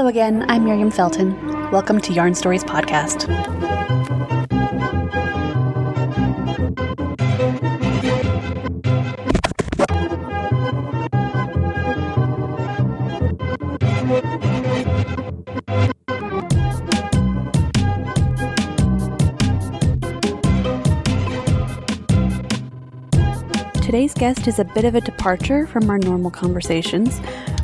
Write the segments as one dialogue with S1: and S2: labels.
S1: Hello again, I'm Miriam Felton. Welcome to Yarn Stories Podcast. Today's guest is a bit of a departure from our normal conversations.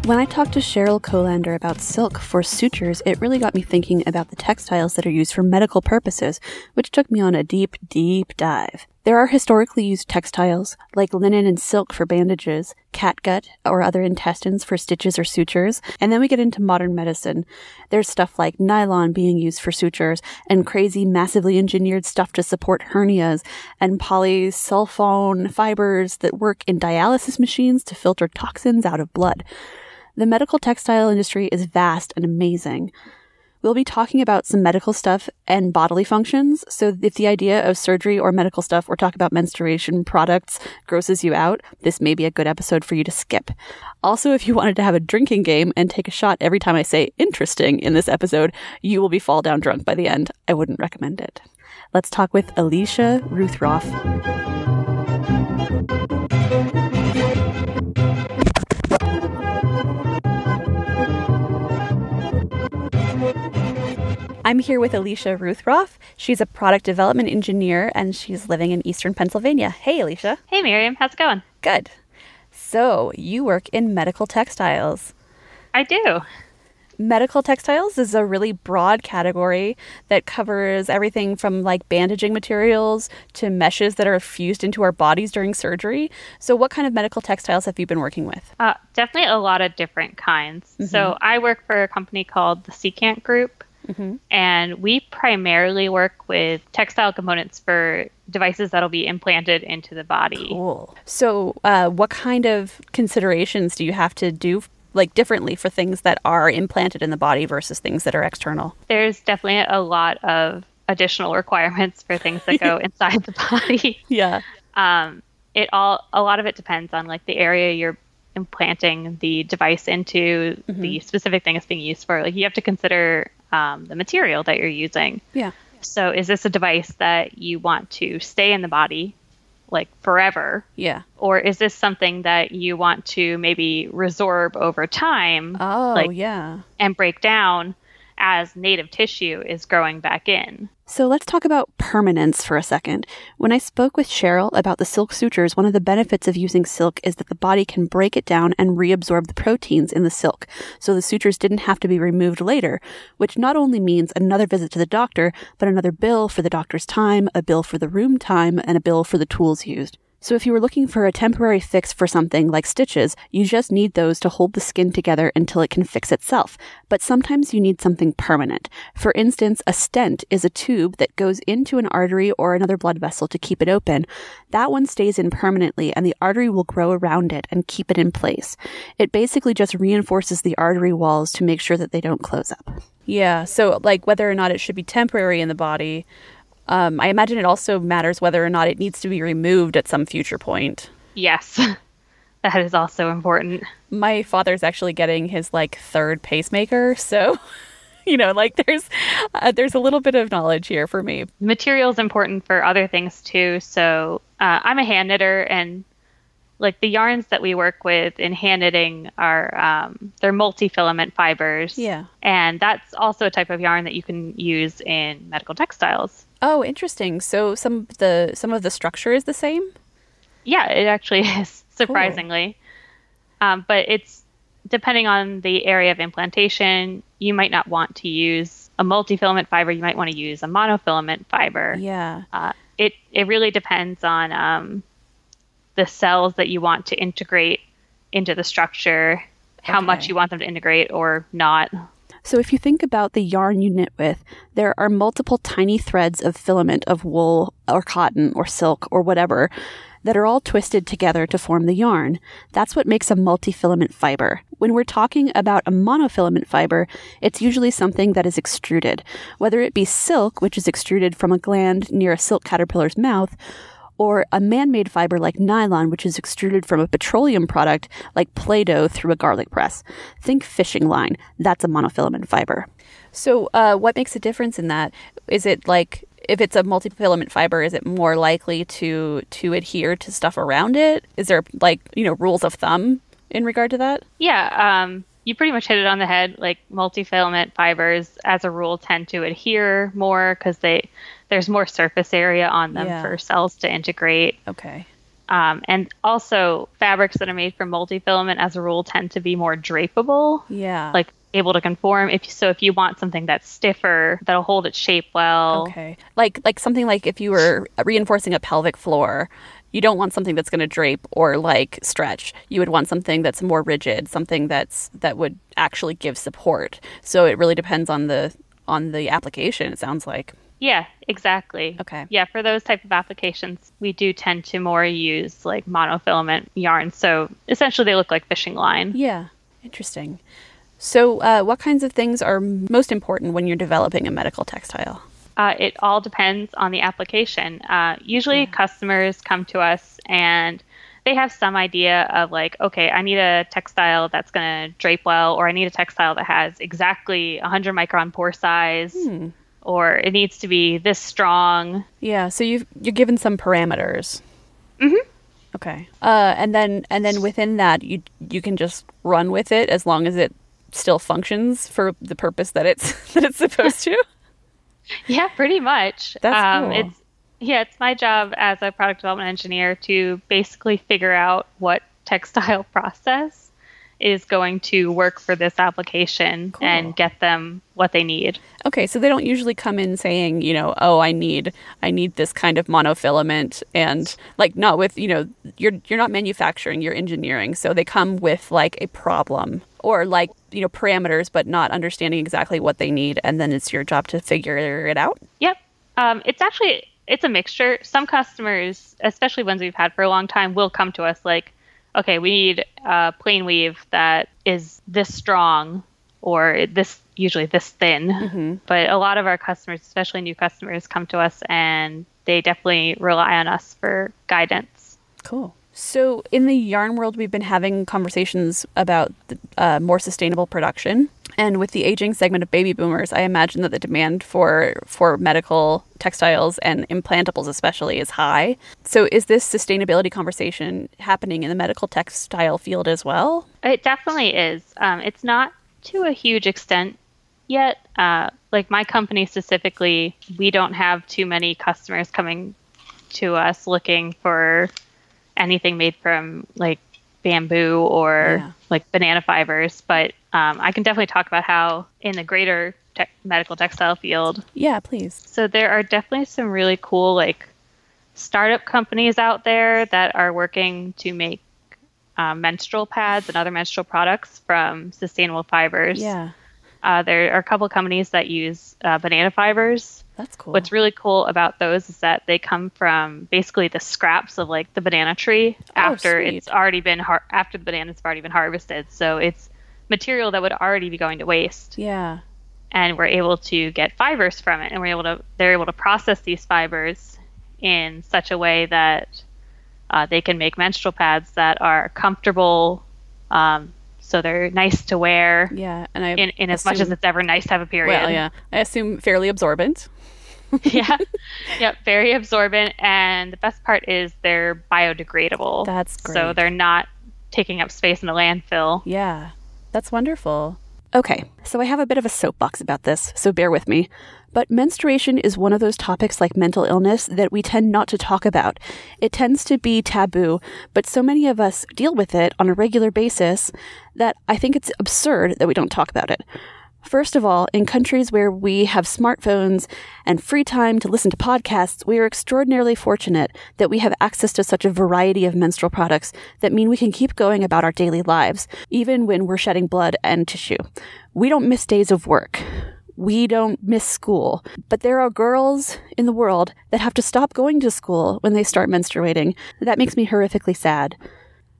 S1: When I talked to Cheryl Colander about silk for sutures, it really got me thinking about the textiles that are used for medical purposes, which took me on a deep, deep dive. There are historically used textiles, like linen and silk for bandages, catgut or other intestines for stitches or sutures, and then we get into modern medicine. There's stuff like nylon being used for sutures, and crazy, massively engineered stuff to support hernias, and polysulfone fibers that work in dialysis machines to filter toxins out of blood. The medical textile industry is vast and amazing. We'll be talking about some medical stuff and bodily functions. So if the idea of surgery or medical stuff or talk about menstruation products grosses you out, this may be a good episode for you to skip. Also, if you wanted to have a drinking game and take a shot every time I say interesting in this episode, you will be fall down drunk by the end. I wouldn't recommend it. Let's talk with Alicia Ruthrauff. I'm here with Alicia Ruthrauff. She's a product development engineer and she's living in eastern Pennsylvania. Hey, Alicia.
S2: Hey, Miriam. How's it going?
S1: Good. So, you work in medical textiles.
S2: I do.
S1: Medical textiles is a really broad category that covers everything from like bandaging materials to meshes that are fused into our bodies during surgery. So, what kind of medical textiles have you been working with?
S2: Uh, definitely a lot of different kinds. Mm-hmm. So, I work for a company called the Secant Group, Mm-hmm. And we primarily work with textile components for devices that'll be implanted into the body.
S1: Cool. So, uh, what kind of considerations do you have to do like differently for things that are implanted in the body versus things that are external?
S2: There's definitely a lot of additional requirements for things that go inside the body.
S1: Yeah.
S2: Um, it all a lot of it depends on like the area you're implanting the device into, mm-hmm. the specific thing it's being used for. Like you have to consider um, the material that you're using.
S1: Yeah.
S2: So is this a device that you want to stay in the body like forever?
S1: Yeah.
S2: Or is this something that you want to maybe resorb over time?
S1: Oh, like, yeah.
S2: And break down as native tissue is growing back in.
S1: So let's talk about permanence for a second. When I spoke with Cheryl about the silk sutures, one of the benefits of using silk is that the body can break it down and reabsorb the proteins in the silk, so the sutures didn't have to be removed later, which not only means another visit to the doctor, but another bill for the doctor's time, a bill for the room time, and a bill for the tools used. So if you were looking for a temporary fix for something like stitches, you just need those to hold the skin together until it can fix itself. But sometimes you need something permanent. For instance, a stent is a tube that goes into an artery or another blood vessel to keep it open. That one stays in permanently and the artery will grow around it and keep it in place. It basically just reinforces the artery walls to make sure that they don't close up. Yeah, so like whether or not it should be temporary in the body um, I imagine it also matters whether or not it needs to be removed at some future point.
S2: Yes, that is also important.
S1: My father's actually getting his like third pacemaker, so you know, like there's uh, there's a little bit of knowledge here for me.
S2: Material is important for other things too. So uh, I'm a hand knitter, and like the yarns that we work with in hand knitting are um, they're multi-filament fibers.
S1: Yeah,
S2: and that's also a type of yarn that you can use in medical textiles.
S1: Oh, interesting. So some of the some of the structure is the same.
S2: Yeah, it actually is surprisingly, cool. um, but it's depending on the area of implantation. You might not want to use a multi-filament fiber. You might want to use a monofilament fiber.
S1: Yeah.
S2: Uh, it it really depends on um, the cells that you want to integrate into the structure, how okay. much you want them to integrate or not.
S1: So if you think about the yarn you knit with, there are multiple tiny threads of filament of wool or cotton or silk or whatever that are all twisted together to form the yarn. That's what makes a multifilament fiber. When we're talking about a monofilament fiber, it's usually something that is extruded, whether it be silk, which is extruded from a gland near a silk caterpillar's mouth, or a man made fiber like nylon, which is extruded from a petroleum product like Play Doh through a garlic press. Think fishing line. That's a monofilament fiber. So, uh, what makes a difference in that? Is it like if it's a multi-filament fiber, is it more likely to to adhere to stuff around it? Is there like you know rules of thumb in regard to that?
S2: Yeah, um, you pretty much hit it on the head. Like multi-filament fibers, as a rule, tend to adhere more because they there's more surface area on them yeah. for cells to integrate.
S1: Okay.
S2: Um, and also, fabrics that are made from multi-filament, as a rule, tend to be more drapable.
S1: Yeah.
S2: Like able to conform. If so, if you want something that's stiffer, that'll hold its shape well.
S1: Okay. Like like something like if you were reinforcing a pelvic floor, you don't want something that's going to drape or like stretch. You would want something that's more rigid, something that's that would actually give support. So it really depends on the on the application. It sounds like.
S2: Yeah, exactly.
S1: Okay.
S2: Yeah, for those type of applications, we do tend to more use like monofilament yarn. So essentially, they look like fishing line.
S1: Yeah, interesting. So, uh, what kinds of things are most important when you're developing a medical textile?
S2: Uh, it all depends on the application. Uh, usually, yeah. customers come to us and they have some idea of like, okay, I need a textile that's going to drape well, or I need a textile that has exactly 100 micron pore size, hmm. or it needs to be this strong.
S1: Yeah. So you've you're given some parameters.
S2: Mm-hmm.
S1: Okay. Uh, and then and then within that, you you can just run with it as long as it still functions for the purpose that it's that it's supposed to.
S2: yeah, pretty much.
S1: That's um,
S2: cool. It's yeah, it's my job as a product development engineer to basically figure out what textile process is going to work for this application cool. and get them what they need.
S1: Okay, so they don't usually come in saying, you know, oh, I need I need this kind of monofilament and like not with, you know, you're you're not manufacturing, you're engineering. So they come with like a problem or like, you know, parameters but not understanding exactly what they need and then it's your job to figure it out.
S2: Yep. Um, it's actually it's a mixture. Some customers, especially ones we've had for a long time, will come to us like okay, we need a plain weave that is this strong or this usually this thin. Mm-hmm. But a lot of our customers, especially new customers, come to us and they definitely rely on us for guidance.
S1: Cool. So, in the yarn world, we've been having conversations about uh, more sustainable production. And with the aging segment of baby boomers, I imagine that the demand for for medical textiles and implantables especially is high. So is this sustainability conversation happening in the medical textile field as well?
S2: It definitely is. Um, it's not to a huge extent yet. Uh, like my company specifically, we don't have too many customers coming to us looking for anything made from like bamboo or yeah. like banana fibers, but um, I can definitely talk about how in the greater te- medical textile field.
S1: Yeah, please.
S2: So there are definitely some really cool like startup companies out there that are working to make uh, menstrual pads and other menstrual products from sustainable fibers.
S1: Yeah.
S2: Uh, there are a couple companies that use uh, banana fibers
S1: that's cool.
S2: What's really cool about those is that they come from basically the scraps of like the banana tree oh, after sweet. it's already been har- after the bananas have already been harvested. So it's material that would already be going to waste.
S1: Yeah.
S2: And we're able to get fibers from it, and we're able to they're able to process these fibers in such a way that uh, they can make menstrual pads that are comfortable. Um, so they're nice to wear.
S1: Yeah, and I
S2: in, in as much as it's ever nice to have a period.
S1: Well, yeah, I assume fairly absorbent.
S2: yeah. Yep. Very absorbent. And the best part is they're biodegradable.
S1: That's great.
S2: So they're not taking up space in the landfill.
S1: Yeah. That's wonderful. Okay, so I have a bit of a soapbox about this, so bear with me. But menstruation is one of those topics like mental illness that we tend not to talk about. It tends to be taboo, but so many of us deal with it on a regular basis that I think it's absurd that we don't talk about it. First of all, in countries where we have smartphones and free time to listen to podcasts, we are extraordinarily fortunate that we have access to such a variety of menstrual products that mean we can keep going about our daily lives, even when we're shedding blood and tissue. We don't miss days of work. We don't miss school. But there are girls in the world that have to stop going to school when they start menstruating. That makes me horrifically sad.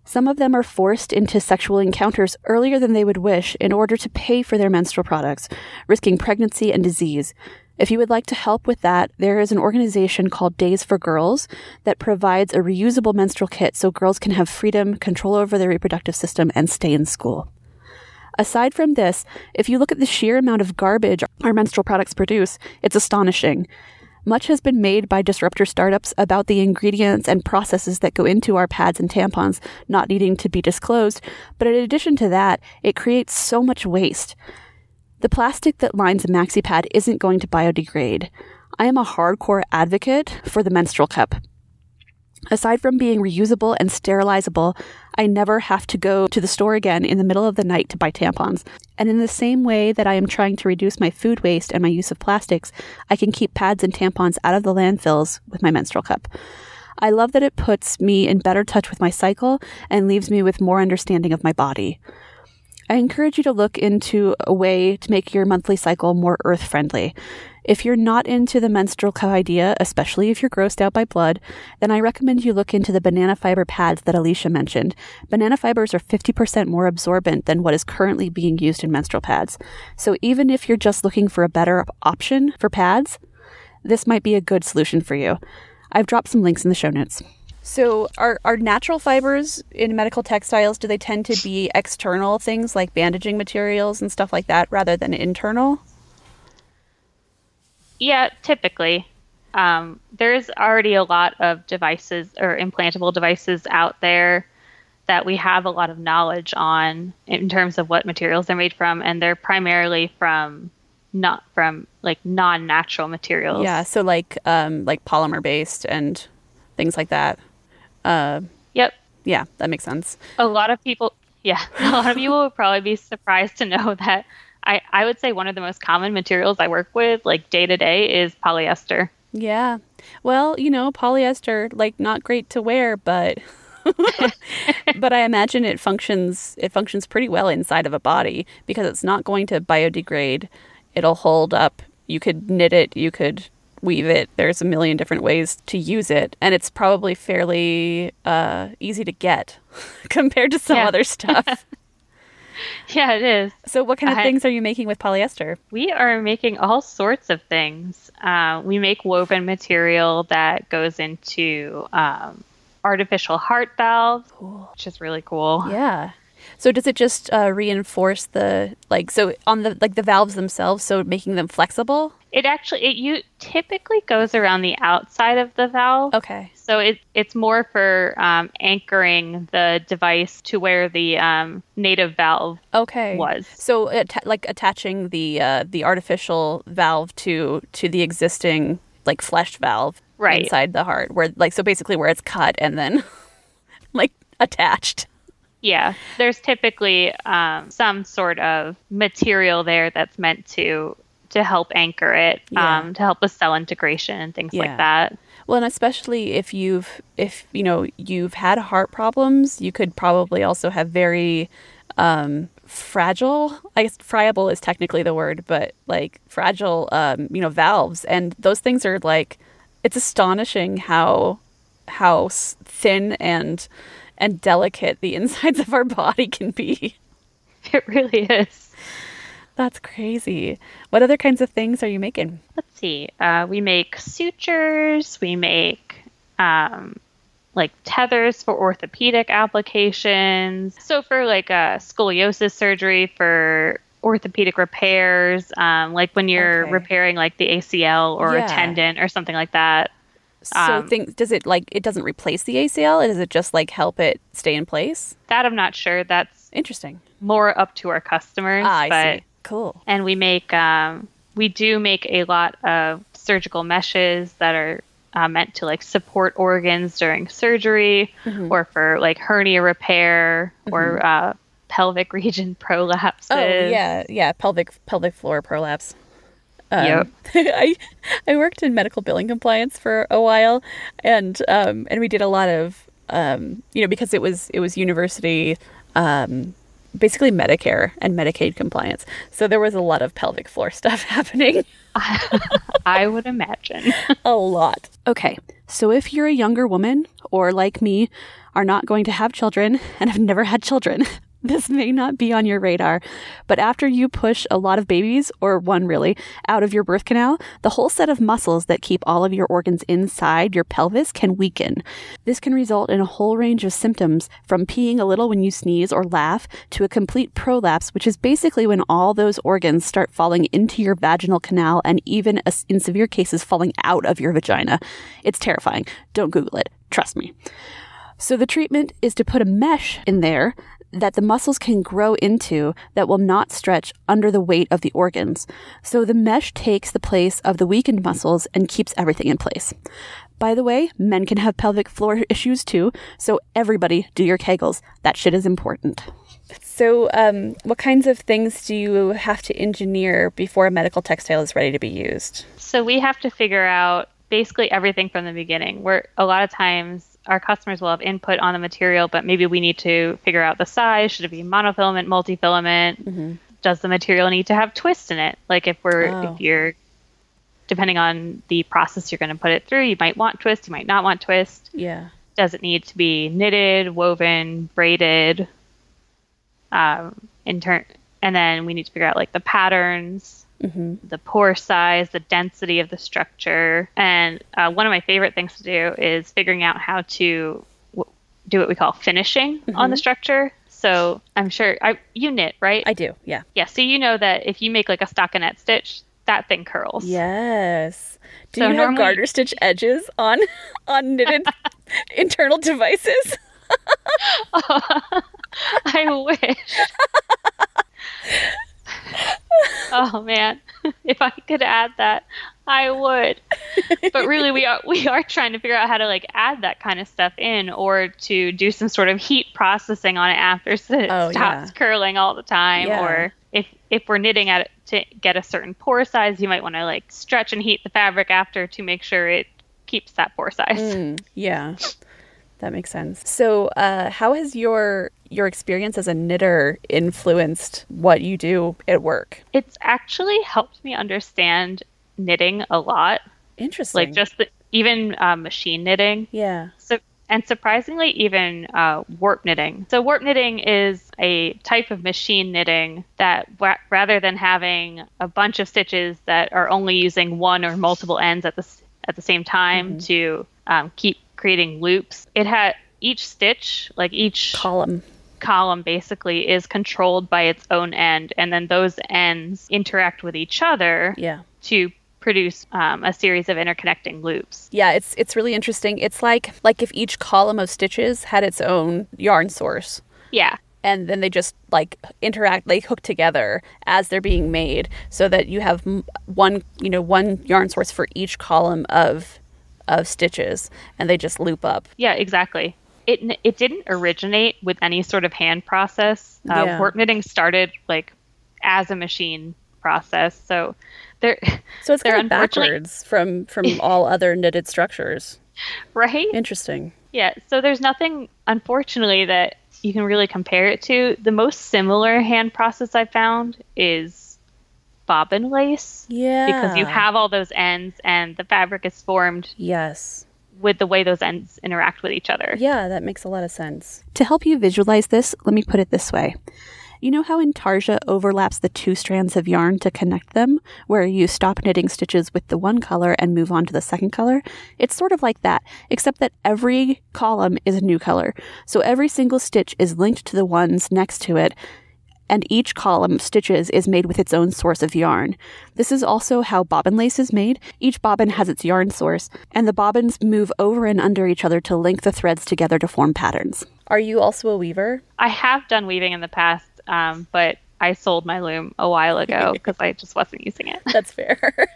S1: Some of them are forced into sexual encounters earlier than they would wish in order to pay for their menstrual products, risking pregnancy and disease. If you would like to help with that, there is an organization called Days for Girls that provides a reusable menstrual kit so girls can have freedom, control over their reproductive system, and stay in school. Aside from this, if you look at the sheer amount of garbage our menstrual products produce, it's astonishing. Much has been made by disruptor startups about the ingredients and processes that go into our pads and tampons not needing to be disclosed, but in addition to that, it creates so much waste. The plastic that lines a maxi pad isn't going to biodegrade. I am a hardcore advocate for the menstrual cup. Aside from being reusable and sterilizable, I never have to go to the store again in the middle of the night to buy tampons. And in the same way that I am trying to reduce my food waste and my use of plastics, I can keep pads and tampons out of the landfills with my menstrual cup. I love that it puts me in better touch with my cycle and leaves me with more understanding of my body. I encourage you to look into a way to make your monthly cycle more earth friendly. If you're not into the menstrual cup idea, especially if you're grossed out by blood, then I recommend you look into the banana fiber pads that Alicia mentioned. Banana fibers are 50% more absorbent than what is currently being used in menstrual pads. So even if you're just looking for a better option for pads, this might be a good solution for you. I've dropped some links in the show notes. So, are, are natural fibers in medical textiles, do they tend to be external things like bandaging materials and stuff like that rather than internal?
S2: Yeah, typically. Um, there's already a lot of devices or implantable devices out there that we have a lot of knowledge on in terms of what materials they're made from, and they're primarily from not from like non-natural materials.
S1: Yeah, so like um, like polymer based and things like that. Uh,
S2: yep.
S1: Yeah, that makes sense.
S2: A lot of people, yeah, a lot of people would probably be surprised to know that I, I would say one of the most common materials I work with, like day to day, is polyester.
S1: Yeah. Well, you know, polyester, like not great to wear, but but I imagine it functions it functions pretty well inside of a body because it's not going to biodegrade. It'll hold up. You could knit it, you could weave it. There's a million different ways to use it, and it's probably fairly uh, easy to get compared to some yeah. other stuff.
S2: yeah, it is.
S1: So, what kind of I, things are you making with polyester?
S2: We are making all sorts of things. Uh, we make woven material that goes into um, artificial heart valves, cool. which is really cool.
S1: Yeah. So does it just uh, reinforce the like so on the like the valves themselves, so making them flexible?
S2: It actually it you typically goes around the outside of the valve.
S1: Okay.
S2: So it it's more for um, anchoring the device to where the um, native valve
S1: okay
S2: was.
S1: So like attaching the uh, the artificial valve to to the existing like flesh valve
S2: right.
S1: inside the heart, where like so basically where it's cut and then like attached.
S2: Yeah, there's typically um, some sort of material there that's meant to to help anchor it, yeah. um, to help with cell integration and things yeah. like that.
S1: Well, and especially if you've if you know you've had heart problems, you could probably also have very um, fragile. I guess friable is technically the word, but like fragile, um, you know, valves, and those things are like it's astonishing how how thin and and delicate the insides of our body can be.
S2: It really is.
S1: That's crazy. What other kinds of things are you making?
S2: Let's see. Uh, we make sutures. We make um, like tethers for orthopedic applications. So for like a uh, scoliosis surgery for orthopedic repairs, um, like when you're okay. repairing like the ACL or yeah. a tendon or something like that.
S1: So um, think does it like it doesn't replace the ACL? Does it just like help it stay in place?
S2: That I'm not sure. That's
S1: interesting.
S2: More up to our customers.
S1: Ah, I but see. Cool.
S2: And we make um, we do make a lot of surgical meshes that are uh, meant to like support organs during surgery mm-hmm. or for like hernia repair mm-hmm. or uh, pelvic region prolapses. Oh
S1: yeah, yeah, pelvic pelvic floor prolapse. Um, yep. I I worked in medical billing compliance for a while, and um, and we did a lot of um, you know because it was it was university um, basically Medicare and Medicaid compliance. So there was a lot of pelvic floor stuff happening.
S2: I would imagine.
S1: a lot. Okay. So if you're a younger woman or like me are not going to have children and have never had children, This may not be on your radar, but after you push a lot of babies, or one really, out of your birth canal, the whole set of muscles that keep all of your organs inside your pelvis can weaken. This can result in a whole range of symptoms from peeing a little when you sneeze or laugh to a complete prolapse, which is basically when all those organs start falling into your vaginal canal and even uh, in severe cases falling out of your vagina. It's terrifying. Don't Google it. Trust me. So the treatment is to put a mesh in there that the muscles can grow into that will not stretch under the weight of the organs. So the mesh takes the place of the weakened muscles and keeps everything in place. By the way, men can have pelvic floor issues too, so everybody do your kegels. That shit is important. So, um, what kinds of things do you have to engineer before a medical textile is ready to be used?
S2: So, we have to figure out basically everything from the beginning. Where a lot of times our customers will have input on the material, but maybe we need to figure out the size. Should it be monofilament, multifilament? Mm-hmm. Does the material need to have twist in it? Like if we're oh. if you're depending on the process you're going to put it through, you might want twist, you might not want twist.
S1: Yeah.
S2: Does it need to be knitted, woven, braided? Um, in turn, and then we need to figure out like the patterns mm-hmm. the pore size, the density of the structure. And uh, one of my favorite things to do is figuring out how to w- do what we call finishing mm-hmm. on the structure. So I'm sure I, you knit, right?
S1: I do, yeah.
S2: Yeah, so you know that if you make like a stockinette stitch, that thing curls.
S1: Yes. Do so you normally, have garter stitch edges on on knitted internal devices?
S2: I wish. oh man, if I could add that, I would. But really, we are we are trying to figure out how to like add that kind of stuff in, or to do some sort of heat processing on it after so it oh, stops yeah. curling all the time, yeah. or if if we're knitting at it to get a certain pore size, you might want to like stretch and heat the fabric after to make sure it keeps that pore size. Mm,
S1: yeah. That makes sense. So, uh, how has your your experience as a knitter influenced what you do at work?
S2: It's actually helped me understand knitting a lot.
S1: Interesting.
S2: Like just the, even uh, machine knitting.
S1: Yeah.
S2: So and surprisingly, even uh, warp knitting. So warp knitting is a type of machine knitting that w- rather than having a bunch of stitches that are only using one or multiple ends at the at the same time mm-hmm. to um, keep creating loops. It had each stitch, like each
S1: column.
S2: column basically is controlled by its own end and then those ends interact with each other
S1: yeah.
S2: to produce um, a series of interconnecting loops.
S1: Yeah it's it's really interesting. It's like like if each column of stitches had its own yarn source.
S2: Yeah.
S1: And then they just like interact they hook together as they're being made so that you have one you know one yarn source for each column of of stitches and they just loop up.
S2: Yeah, exactly. It it didn't originate with any sort of hand process. Uh, yeah. Warp knitting started like as a machine process. So they're
S1: so it's kind of backwards from from all other knitted structures,
S2: right?
S1: Interesting.
S2: Yeah. So there's nothing, unfortunately, that you can really compare it to. The most similar hand process I found is bobbin lace.
S1: Yeah.
S2: Because you have all those ends and the fabric is formed.
S1: Yes.
S2: With the way those ends interact with each other.
S1: Yeah, that makes a lot of sense. To help you visualize this, let me put it this way. You know how intarsia overlaps the two strands of yarn to connect them, where you stop knitting stitches with the one color and move on to the second color? It's sort of like that, except that every column is a new color. So every single stitch is linked to the ones next to it, and each column of stitches is made with its own source of yarn. This is also how bobbin lace is made. Each bobbin has its yarn source, and the bobbins move over and under each other to link the threads together to form patterns. Are you also a weaver?
S2: I have done weaving in the past, um, but I sold my loom a while ago because I just wasn't using it.
S1: That's fair.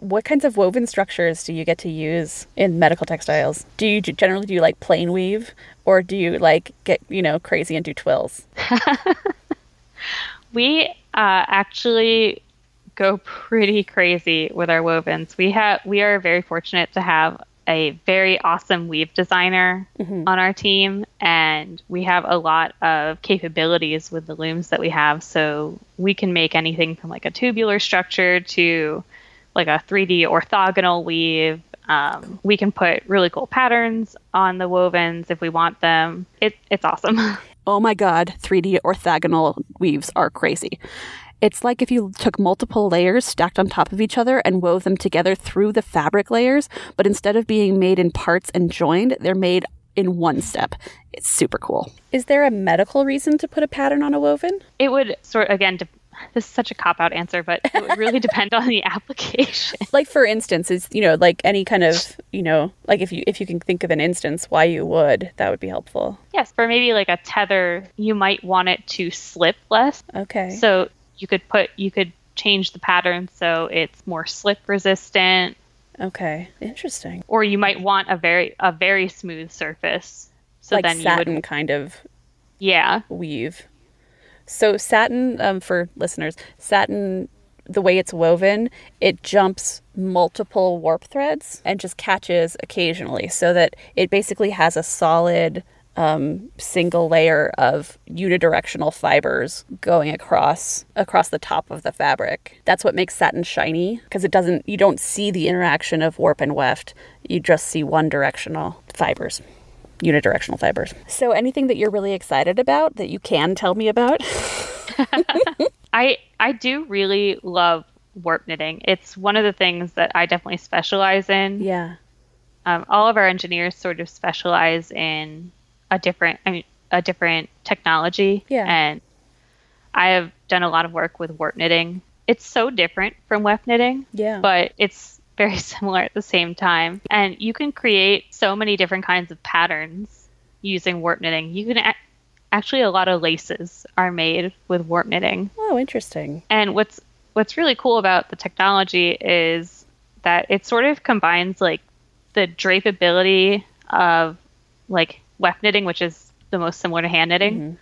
S1: what kinds of woven structures do you get to use in medical textiles? Do you generally do you like plain weave or do you like get you know crazy and do twills?
S2: we uh, actually go pretty crazy with our wovens. We have we are very fortunate to have a very awesome weave designer mm-hmm. on our team and we have a lot of capabilities with the looms that we have so we can make anything from like a tubular structure to like a 3D orthogonal weave. Um, we can put really cool patterns on the wovens if we want them. It, it's awesome.
S1: oh my god, 3D orthogonal weaves are crazy. It's like if you took multiple layers stacked on top of each other and wove them together through the fabric layers, but instead of being made in parts and joined, they're made in one step. It's super cool. Is there a medical reason to put a pattern on a woven?
S2: It would sort again. De- this is such a cop out answer, but it would really depend on the application.
S1: Like for instance, is you know like any kind of you know like if you if you can think of an instance why you would that would be helpful.
S2: Yes, for maybe like a tether, you might want it to slip less.
S1: Okay.
S2: So you could put you could change the pattern so it's more slip resistant
S1: Okay, interesting.
S2: or you might want a very a very smooth surface. So
S1: like
S2: then
S1: satin
S2: you would
S1: kind of
S2: yeah.
S1: weave. So satin, um, for listeners, satin, the way it's woven, it jumps multiple warp threads and just catches occasionally, so that it basically has a solid um, single layer of unidirectional fibers going across across the top of the fabric. That's what makes satin shiny because it doesn't. You don't see the interaction of warp and weft. You just see one directional fibers unidirectional fibers. So, anything that you're really excited about that you can tell me about?
S2: I I do really love warp knitting. It's one of the things that I definitely specialize in.
S1: yeah.
S2: Um, all of our engineers sort of specialize in a different I mean a different technology.
S1: Yeah.
S2: And I have done a lot of work with warp knitting. It's so different from weft knitting.
S1: Yeah.
S2: But it's very similar at the same time. And you can create so many different kinds of patterns using warp knitting. You can a- actually a lot of laces are made with warp knitting.
S1: Oh, interesting.
S2: And what's what's really cool about the technology is that it sort of combines like the drapability of like weft knitting, which is the most similar to hand knitting, mm-hmm.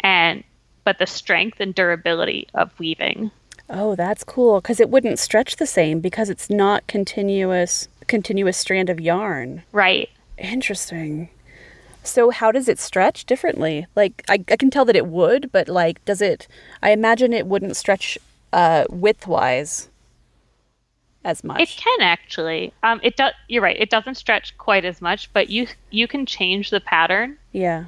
S2: and but the strength and durability of weaving.
S1: Oh, that's cool because it wouldn't stretch the same because it's not continuous continuous strand of yarn.
S2: Right.
S1: Interesting. So how does it stretch differently? Like I, I can tell that it would, but like does it I imagine it wouldn't stretch uh widthwise as much.
S2: It can actually. Um, it does. You're right. It doesn't stretch quite as much, but you you can change the pattern
S1: yeah.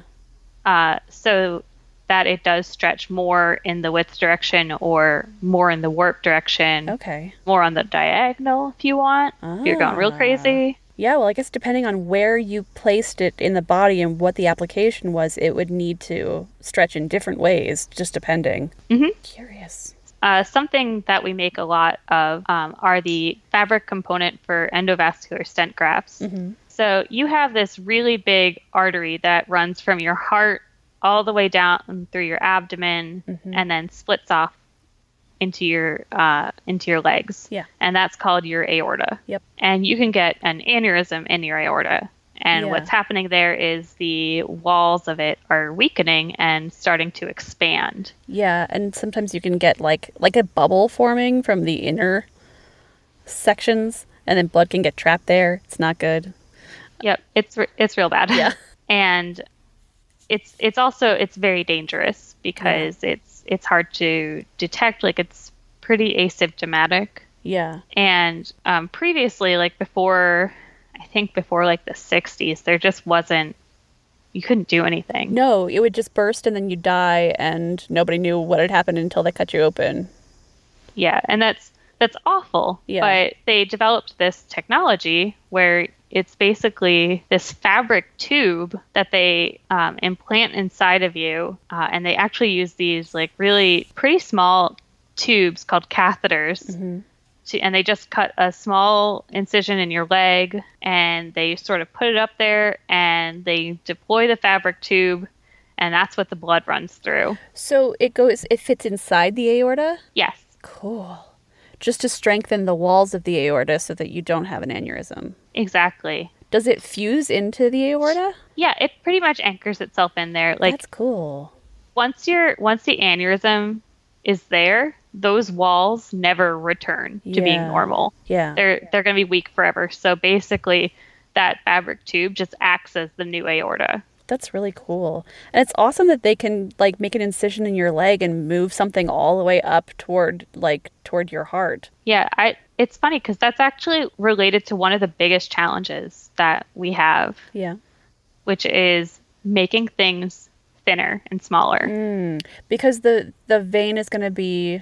S2: uh, so that it does stretch more in the width direction or more in the warp direction,
S1: Okay.
S2: more on the diagonal if you want. If you're going real
S1: Ah.
S2: crazy.
S1: Yeah, well, I guess depending on where you placed it in the body and what the application was, it would need to stretch in different ways, just depending.
S2: Mhm.
S1: Curious.
S2: Uh, something that we make a lot of um, are the fabric component for endovascular stent grafts. So you have this really big artery that runs from your heart all the way down through your abdomen and then splits off into your uh, into your legs.
S1: Yeah.
S2: and that's called your aorta.
S1: Yep.
S2: And you can get an aneurysm in your aorta. And
S1: Yeah.
S2: what's happening there is the walls of it are weakening and starting to expand.
S1: Yeah, and sometimes you can get like like a bubble forming from the inner sections, and then blood can get trapped there. It's not good.
S2: Yep, it's re- it's real bad.
S1: Yeah.
S2: and it's it's also it's very dangerous because it's it's hard to detect. Like it's pretty asymptomatic.
S1: Yeah.
S2: And um, previously, like before, I think before like the '60s, there just wasn't. You couldn't do anything.
S1: No, it would just burst and then you'd die, and nobody knew what had happened until they cut you open.
S2: Yeah, and that's that's awful.
S1: Yeah.
S2: But they developed this technology where it's basically this fabric tube that they um, implant inside of you, uh, and they actually use these like really pretty small tubes called catheters. To, and they just cut a small incision in your leg and they sort of put it up there and they deploy the fabric tube and that's what the blood runs through.
S1: So it goes, it fits inside the aorta.
S2: Yes.
S1: Cool. Just to strengthen the walls of the aorta so that you don't have an aneurysm.
S2: Exactly.
S1: Does it fuse into the aorta?
S2: Yeah, it pretty much anchors itself in there. Like
S1: That's cool.
S2: once you're once the aneurysm is there, those walls never return to being
S1: Yeah.
S2: normal.
S1: Yeah.
S2: They're they're going to be weak forever. So basically that fabric tube just acts as the new aorta.
S1: That's really cool. And it's awesome that they can like make an incision in your leg and move something all the way up toward like toward your heart.
S2: Yeah, I it's funny cuz that's actually related to one of the biggest challenges that we have,
S1: Yeah.
S2: which is making things thinner and smaller.
S1: because the the vein is going to be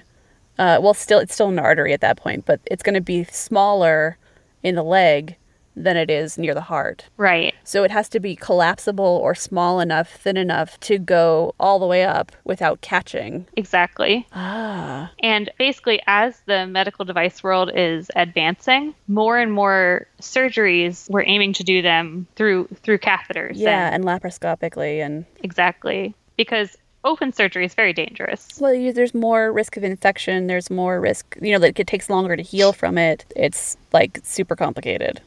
S1: uh, well still it's still an artery at that point but it's going to be smaller in the leg than it is near the heart
S2: Right.
S1: So it has to be collapsible or small enough thin enough to go all the way up without catching
S2: Exactly.
S1: ah
S2: And basically, as the medical device world is advancing, more and more surgeries we're aiming to do them through through catheters.
S1: yeah
S2: and-
S1: and laparoscopically and
S2: exactly. Because open surgery is very dangerous.
S1: well you, there's more risk of infection there's more risk you know that it takes longer to heal from it it's like super complicated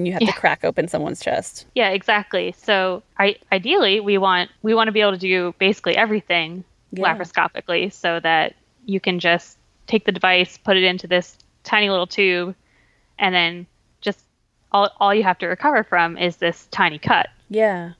S1: when you have
S2: Yeah.
S1: to crack open someone's chest
S2: Yeah, exactly. So, I, ideally, we want we want to be able to do basically everything
S1: Yeah.
S2: laparoscopically, so that you can just take the device, put it into this tiny little tube, and then just all all you have to recover from is this tiny cut
S1: yeah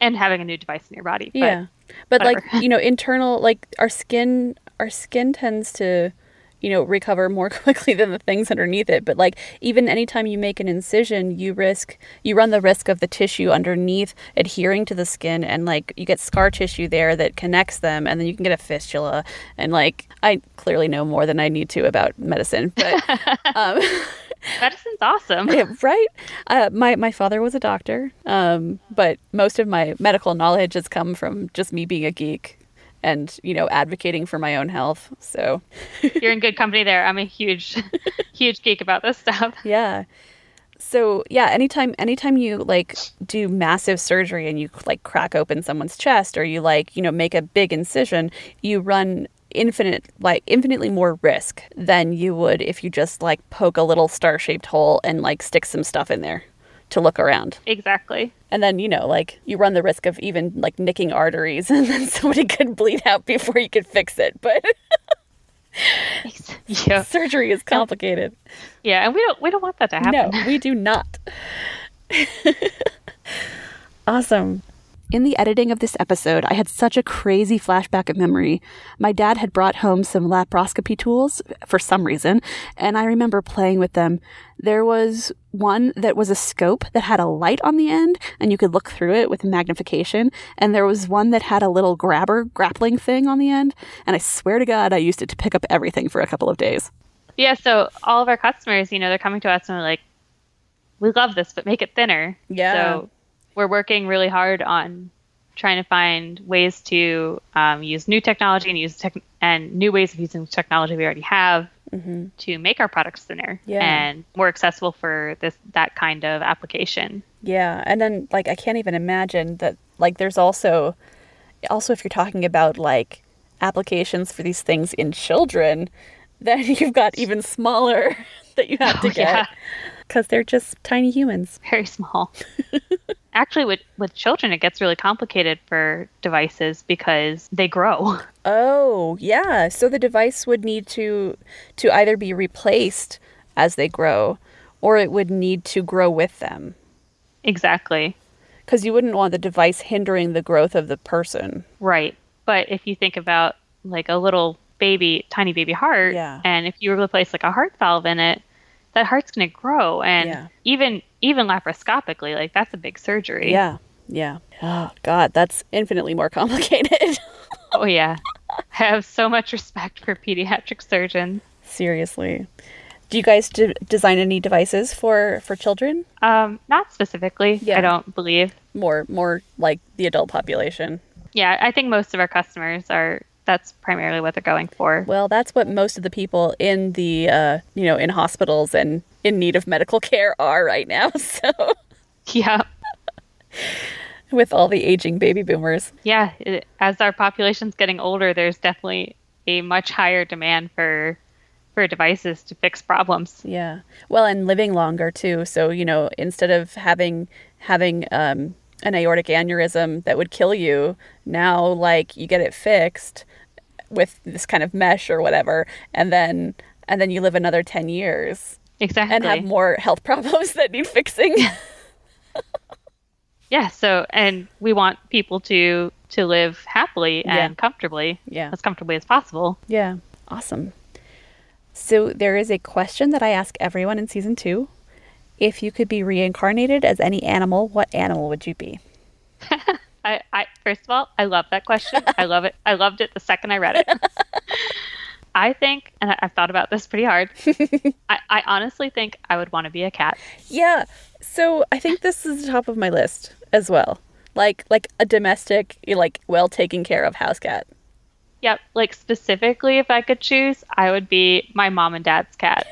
S2: and having a new device in your body. But
S1: Yeah. But like, you know, internal like our skin our skin tends to, you know, recover more quickly than the things underneath it. But like even anytime you make an incision, you risk you run the risk of the tissue underneath adhering to the skin and like you get scar tissue there that connects them and then you can get a fistula and like I clearly know more than I need to about medicine. But um
S2: medicine's awesome.
S1: yeah, right? Uh, my my father was a doctor, um, but most of my medical knowledge has come from just me being a geek and you know advocating for my own health. So
S2: You're in good company there. I'm a huge, huge geek about this stuff.
S1: yeah. So yeah, anytime anytime you like do massive surgery and you like crack open someone's chest or you like you know make a big incision, you run infinite like infinitely more risk than you would if you just like poke a little star-shaped hole and like stick some stuff in there to look around.
S2: Exactly.
S1: And then, you know, like you run the risk of even like nicking arteries and then somebody could bleed out before you could fix it. But
S2: Yeah.
S1: surgery is complicated.
S2: Yeah, and we don't we don't want that to happen.
S1: No, we do not. awesome. In the editing of this episode, I had such a crazy flashback of memory. My dad had brought home some laparoscopy tools for some reason, and I remember playing with them. There was one that was a scope that had a light on the end, and you could look through it with magnification, and there was one that had a little grabber grappling thing on the end, and I swear to God, I used it to pick up everything for a couple of days.
S2: Yeah, so all of our customers, you know, they're coming to us and they're like, "We love this, but make it thinner."
S1: Yeah.
S2: So we're working really hard on trying to find ways to um, use new technology and use tech- and new ways of using technology we already have to make our products thinner
S1: Yeah.
S2: and more accessible for this that kind of application.
S1: Yeah, and then like I can't even imagine that like there's also also if you're talking about like applications for these things in children, then you've got even smaller that you have to
S2: Oh, yeah.
S1: get because they're just tiny humans.
S2: Very small. Actually, with with children, it gets really complicated for devices because they grow.
S1: Oh, yeah. So the device would need to to either be replaced as they grow or it would need to grow with them
S2: exactly.
S1: because you wouldn't want the device hindering the growth of the person.
S2: Right. But if you think about like a little baby, tiny baby heart,
S1: Yeah.
S2: and if you were to place like a heart valve in it, that heart's going to grow, and
S1: Yeah.
S2: even even laparoscopically, like that's a big surgery.
S1: Yeah. Yeah. Oh god, that's infinitely more complicated.
S2: Oh yeah. I have so much respect for pediatric surgeons.
S1: Seriously. Do you guys d- design any devices for for children?
S2: Um, not specifically.
S1: Yeah.
S2: I don't believe.
S1: More more like the adult population.
S2: Yeah, I think most of our customers are. That's primarily what they're going for.
S1: Well, that's what most of the people in the uh, you know, in hospitals and in need of medical care are right now. So,
S2: Yeah.
S1: with all the aging baby boomers.
S2: Yeah. It, as our population's getting older, there's definitely a much higher demand for for devices to fix problems.
S1: Yeah. Well, and living longer too. So, you know, instead of having having um an aortic aneurysm that would kill you, now like you get it fixed with this kind of mesh or whatever, and then and then you live another 10 years
S2: Exactly.
S1: and have more health problems that need fixing.
S2: yeah. So, and we want people to to live happily and
S1: Yeah.
S2: comfortably,
S1: Yeah.
S2: as comfortably as possible.
S1: yeah. Awesome. So, there is a question that I ask everyone in season 2. If you could be reincarnated as any animal, what animal would you be?
S2: I, I first of all, I love that question. I love it. I loved it the second I read it. I think, and I- I've thought about this pretty hard. I, I honestly think I would want to be a cat.
S1: Yeah. So I think this is the top of my list as well. Like like a domestic, like well taken care of house cat.
S2: Yep. Like specifically, if I could choose, I would be my mom and dad's cat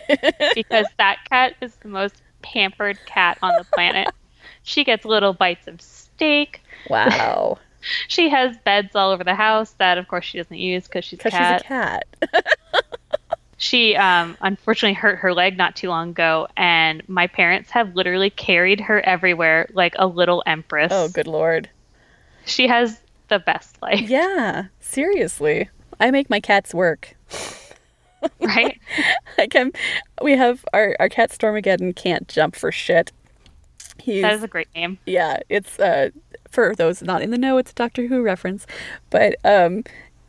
S2: because that cat is the most pampered cat on the planet. she gets little bites of steak.
S1: Wow.
S2: She has beds all over the house that, of course, she doesn't use because she's a
S1: Because
S2: cat.
S1: she's a cat.
S2: She um, unfortunately hurt her leg not too long ago, and my parents have literally carried her everywhere like a little empress.
S1: oh, good lord.
S2: She has the best life,
S1: Yeah. Seriously. I make my cats work.
S2: right?
S1: Like I'm, we have our our cat Stormageddon can't jump for shit. He's
S2: That is a great name.
S1: yeah, it's uh for those not in the know, it's a Doctor Who reference. But um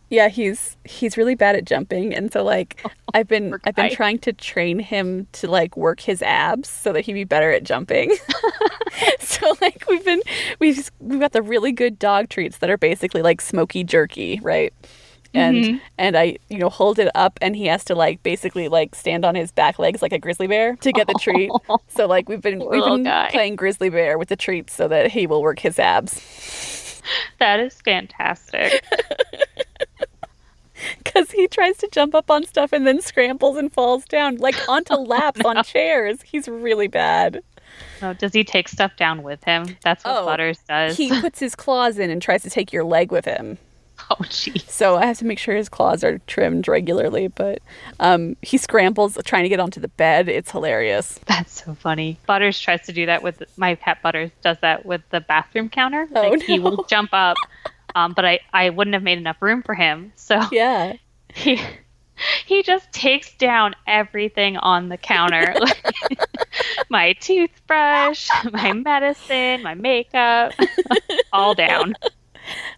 S1: yeah, he's he's really bad at jumping and so like I've been I've been trying to train him to like work his abs so that he'd be better at jumping. so like we've been we've we've got the really good dog treats that are basically like smoky jerky, right? And
S2: Mm-hmm.
S1: and I you know hold it up and he has to like basically like stand on his back legs like a grizzly bear to get the treat. So like we've been we've been
S2: guy.
S1: playing grizzly bear with the treats so that he will work his abs.
S2: That is fantastic.
S1: Because he tries to jump up on stuff and then scrambles and falls down, like onto laps on chairs. He's really bad.
S2: Oh, does he take stuff down with him? That's what
S1: Oh,
S2: Butters does.
S1: He puts his claws in and tries to take your leg with him.
S2: oh, jeez.
S1: So I have to make sure his claws are trimmed regularly. But um, he scrambles trying to get onto the bed. It's hilarious.
S2: That's so funny. Butters tries to do that with my cat. Butters does that with the bathroom counter.
S1: Oh,
S2: like he will jump up, um, but I I wouldn't have made enough room for him, so
S1: Yeah.
S2: he he just takes down everything on the counter. my toothbrush, my medicine, my makeup, all down.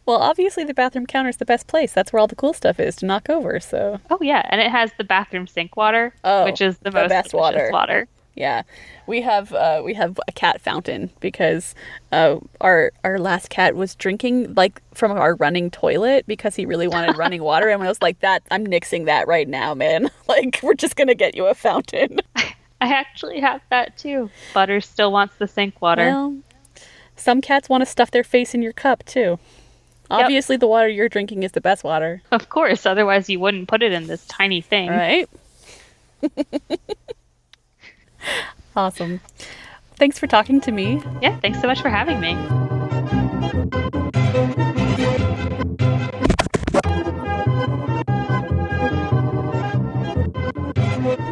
S1: Well, obviously the bathroom counter is the best place. That's where all the cool stuff is to knock over. So
S2: Oh yeah, and it has the bathroom sink water,
S1: Oh,
S2: which is the,
S1: the
S2: most
S1: best water.
S2: water.
S1: Yeah, we have uh, we have a cat fountain because uh, our our last cat was drinking like from our running toilet because he really wanted running water, and I was like, "That I'm nixing that right now, man. Like we're just gonna get you a fountain."
S2: I actually have that too. Butter still wants the sink water.
S1: Well, some cats want to stuff their face in your cup too. Obviously, the water you're drinking is the best water,
S2: Of course, otherwise you wouldn't put it in this tiny thing.
S1: right? awesome. Thanks for talking to me.
S2: Yeah, thanks so much for having me.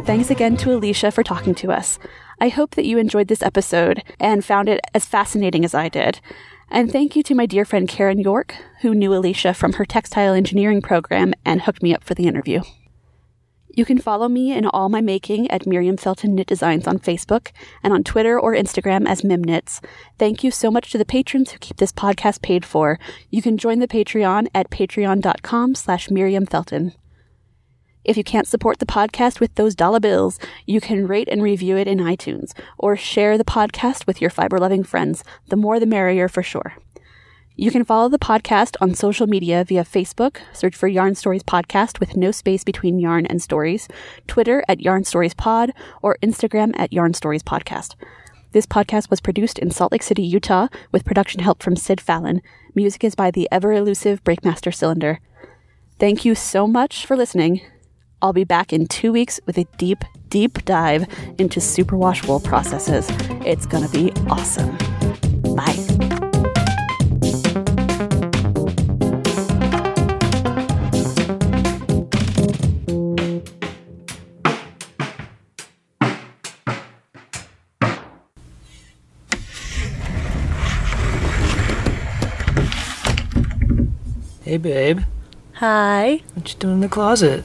S1: Thanks again to Alicia for talking to us. I hope that you enjoyed this episode and found it as fascinating as I did. And thank you to my dear friend Karen York, who knew Alicia from her textile engineering program and hooked me up for the interview. You can follow me in all my making at Miriam Felton Knit Designs on Facebook and on Twitter or Instagram as Mimknits. Thank you so much to the patrons who keep this podcast paid for. You can join the Patreon at patreon.com slash Miriam Felton. If you can't support the podcast with those dollar bills, you can rate and review it in iTunes or share the podcast with your fiber loving friends. The more the merrier for sure. You can follow the podcast on social media via Facebook, search for Yarn Stories Podcast with no space between yarn and stories, Twitter at Yarn Stories Pod, or Instagram at Yarn Stories Podcast. This podcast was produced in Salt Lake City, Utah, with production help from Sid Fallon. Music is by the ever elusive Breakmaster Cylinder. Thank you so much for listening. I'll be back in two weeks with a deep, deep dive into superwash wool processes. It's gonna be awesome. Bye.
S3: Hey, babe.
S1: Hi.
S3: What you doing in the closet?